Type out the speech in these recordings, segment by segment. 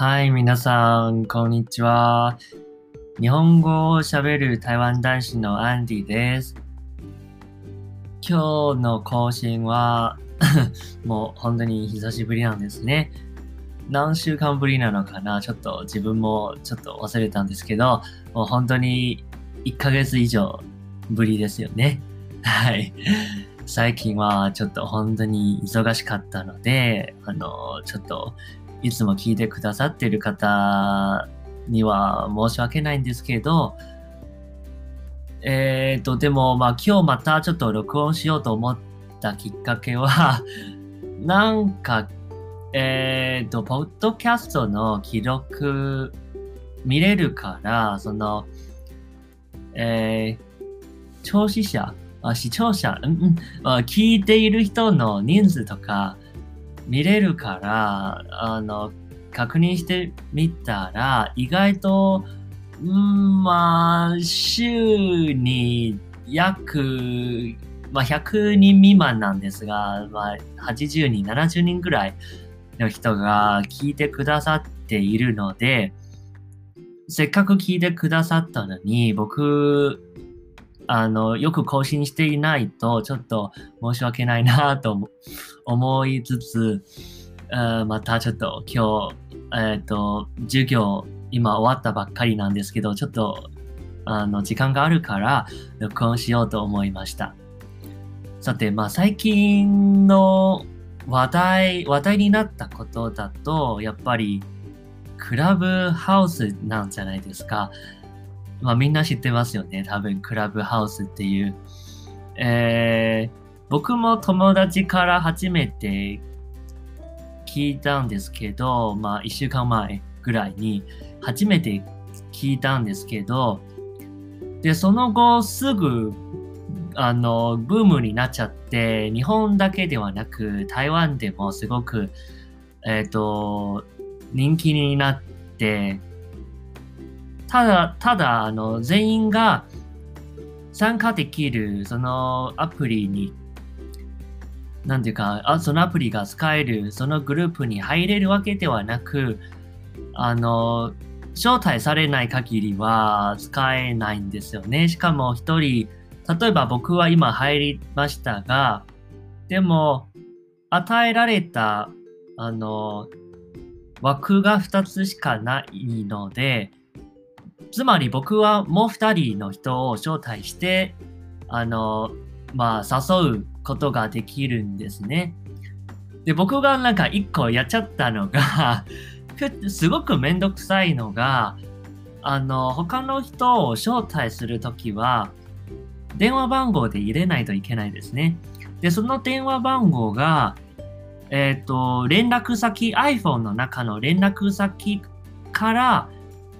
はい、皆さん、こんにちは。日本語を喋る台湾男子のアンディです。今日の更新は もう本当に久しぶりなんですね。何週間ぶりなのかな？ちょっと自分もちょっと忘れたんですけど、もう本当に1ヶ月以上ぶりですよね。はい。最近はちょっと本当に忙しかったので、あの、ちょっといつも聞いてくださっている方には申し訳ないんですけど、えっ、ー、と、でも、まあ今日またちょっと録音しようと思ったきっかけは、なんか、えっ、ー、と、ポッドキャストの記録見れるから、その、えー、聴取者、視聴者、うん、聞いている人の人数とか、見れるから、あの、確認してみたら、意外と、うんまあ、週に約、まあ、100人未満なんですが、まあ、80人、70人ぐらいの人が聞いてくださっているので、せっかく聞いてくださったのに、僕、あの、よく更新していないと、ちょっと申し訳ないなと思 いつつ、またちょっと今日、えっ、ー、と、授業、今終わったばっかりなんですけど、ちょっと、あの、時間があるから、録音しようと思いました。さて、まあ、最近の話題、話題になったことだと、やっぱり、クラブハウスなんじゃないですか。まあみんな知ってますよね。多分、クラブハウスっていう。えー、僕も友達から初めて聞いたんですけど、まあ一週間前ぐらいに初めて聞いたんですけど、で、その後すぐ、あの、ブームになっちゃって、日本だけではなく、台湾でもすごく、えっ、ー、と、人気になって、ただ、ただ、あの、全員が参加できる、そのアプリに、なんていうか、あそのアプリが使える、そのグループに入れるわけではなく、あの、招待されない限りは使えないんですよね。しかも一人、例えば僕は今入りましたが、でも、与えられた、あの、枠が2つしかないので、つまり僕はもう二人の人を招待して、あの、まあ、誘うことができるんですね。で、僕がなんか一個やっちゃったのがすごくめんどくさいのが、あの、他の人を招待するときは、電話番号で入れないといけないですね。で、その電話番号が、えっ、ー、と、連絡先、iPhone の中の連絡先から、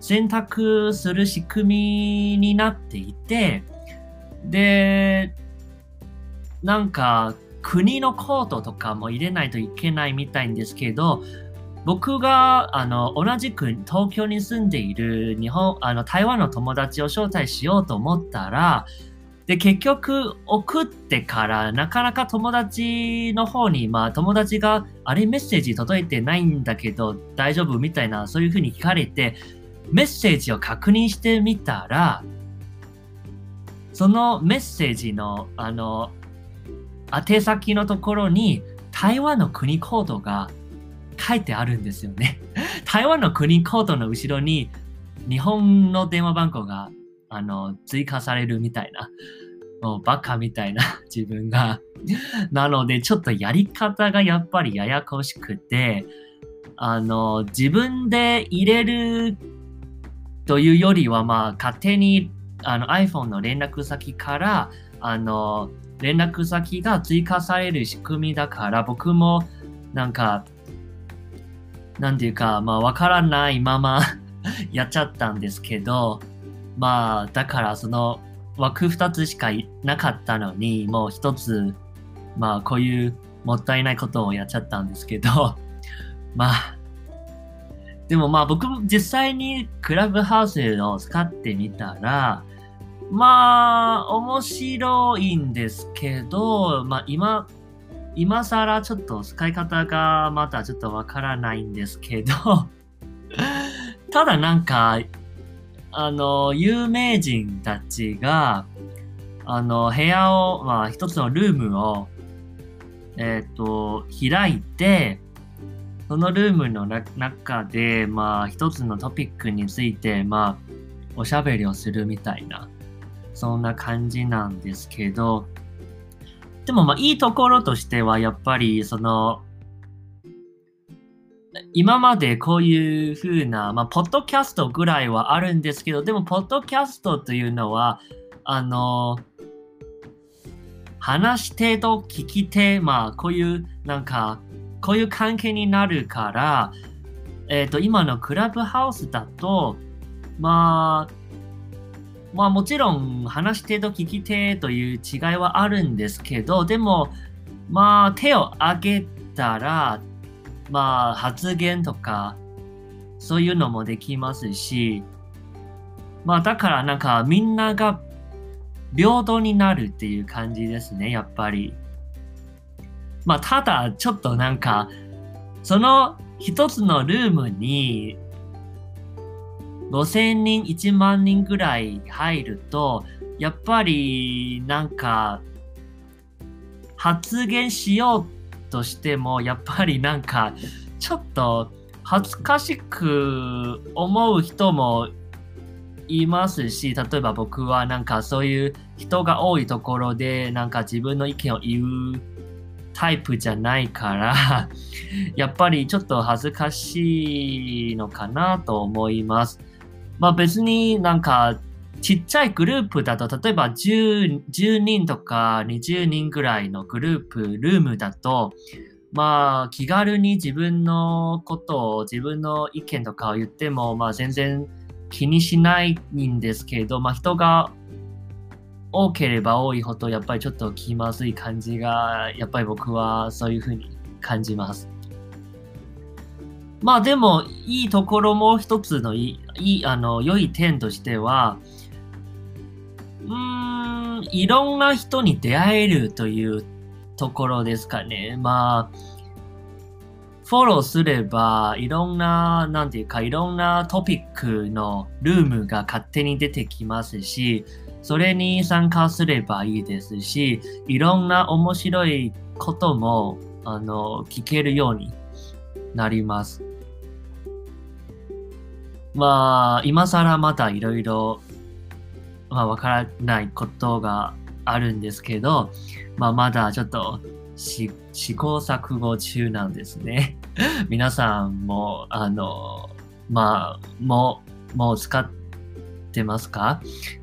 選択する仕組みになっていて、で、なんか国のコードとかも入れないといけないみたいんですけど、僕があの同じく東京に住んでいる日本あの台湾の友達を招待しようと思ったら、で、結局送ってからなかなか友達の方に、まあ友達があれメッセージ届いてないんだけど大丈夫みたいなそういうふうに聞かれて、メッセージを確認してみたら、そのメッセージの、あの、宛先のところに台湾の国コードが書いてあるんですよね。台湾の国コードの後ろに日本の電話番号があの追加されるみたいな。もうバカみたいな 自分が。なのでちょっとやり方がやっぱりややこしくて、あの、自分で入れるというよりは、まあ、勝手にあの iPhone の連絡先から、あの、連絡先が追加される仕組みだから、僕も、なんか、なんていうか、まあ、わからないまま やっちゃったんですけど、まあ、だからその枠2つしかなかったのに、もう1つ、まあ、こういうもったいないことをやっちゃったんですけど、まあ、でもまあ僕も実際にクラブハウスを使ってみたら、まあ面白いんですけど、まあ今、今更ちょっと使い方がまだちょっとわからないんですけど、ただなんか、あの、有名人たちが、あの、部屋を、まあ、一つのルームを、えっ、ー、と、開いて、そのルームの中で、まあ、一つのトピックについて、まあ、おしゃべりをするみたいな、そんな感じなんですけど、でもまあ、いいところとしては、やっぱり、その、今までこういうふうな、まあ、ポッドキャストぐらいはあるんですけど、でも、ポッドキャストというのは、あの、話し手と聞き手、まあ、こういう、なんか、こういう関係になるから、えっ、ー、と、今のクラブハウスだと、まあ、まあもちろん話し手と聞き手という違いはあるんですけど、でも、まあ手を挙げたら、まあ、発言とか、そういうのもできますし、まあ、だからなんかみんなが平等になるっていう感じですね、やっぱり。まあ、ただ、ちょっとなんか、その一つのルームに5000人、1万人ぐらい入ると、やっぱりなんか発言しようとしても、やっぱりなんか、ちょっと恥ずかしく思う人もいますし、例えば僕はなんかそういう人が多いところで、なんか自分の意見を言うタイプじゃないから、やっぱりちょっと恥ずかしいのかなと思います。まあ別になんかちっちゃいグループだと、例えば 10, 10人とか20人ぐらいのグループ、ルームだと、まあ気軽に自分のことを、自分の意見とかを言っても、まあ全然気にしないんですけど、まあ人が多ければ多いほど、やっぱりちょっと気まずい感じが、やっぱり僕はそういうふうに感じます。まあでも、いいところも一つのいい、あの、良い点としては、うーん、いろんな人に出会えるというところですかね。まあ、フォローすれば、いろんな、なんていうか、いろんなトピックのルームが勝手に出てきますし、それに参加すればいいですし、いろんな面白いことも、あの、聞けるようになります。まあ、今更またいろいろまあ、わからないことがあるんですけど、まあ、まだちょっと試行錯誤中なんですね。皆さんも、あの、まあ、もう、もう使ってますか？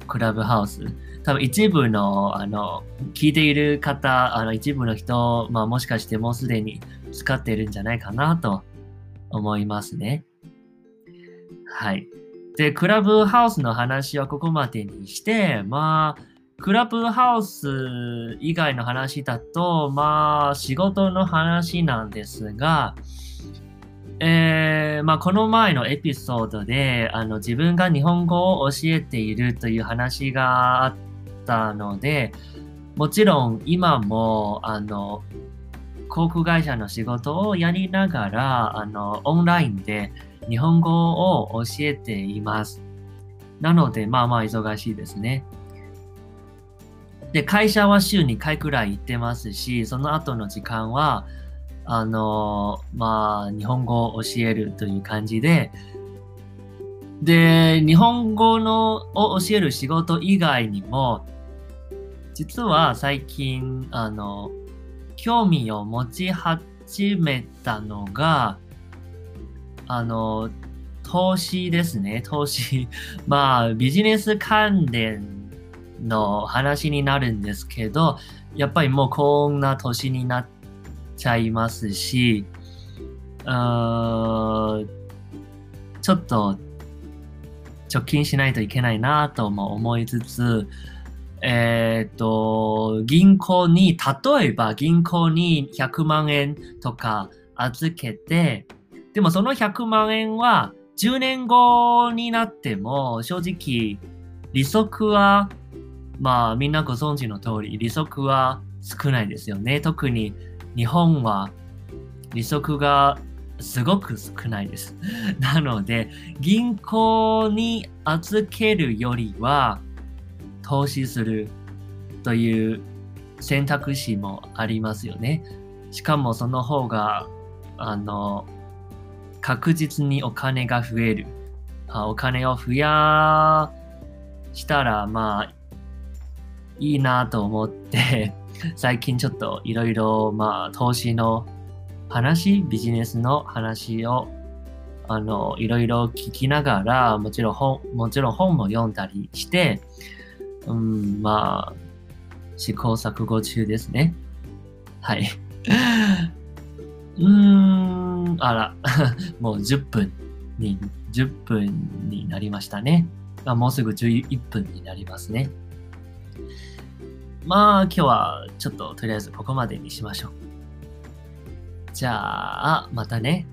クラブハウス。多分一部の、あの、聞いている方、あの、一部の人、まあ、もしかしてもうすでに使っているんじゃないかなと思いますね。はい。で、クラブハウスの話はここまでにして、まあ、クラブハウス以外の話だと、まあ、仕事の話なんですが、えー、まあ、この前のエピソードで、あの、自分が日本語を教えているという話があったので、もちろん今も、あの、航空会社の仕事をやりながら、あの、オンラインで、日本語を教えています。なので、まあまあ忙しいですね。で、会社は週2回くらい行ってますし、その後の時間は、あの、まあ、日本語を教えるという感じで、で、日本語のを教える仕事以外にも、実は最近、あの、興味を持ち始めたのが、あの、投資ですね。投資。まあ、ビジネス関連の話になるんですけど、やっぱりもうこんな年になっちゃいますし、ちょっと貯金しないといけないなとも思いつつ、えっ、ー、と、銀行に、例えば銀行に100万円とか預けて、でもその100万円は10年後になっても正直利息はまあみんなご存知の通り利息は少ないですよね。特に日本は利息がすごく少ないです。なので、銀行に預けるよりは、投資するという選択肢もありますよね。しかもその方が、あの、確実にお金が増える。あお金を増やしたら、まあ、いいなと思って、最近ちょっといろいろ、まあ、投資の話、ビジネスの話を、あの、いろいろ聞きながら、もちろん本、もちろん本も読んだりして、うん、まあ、試行錯誤中ですね。はい。うーん、あら、もう10分に、10分になりましたね。まあ、もうすぐ11分になりますね。まあ、今日はちょっととりあえずここまでにしましょう。じゃあ、またね。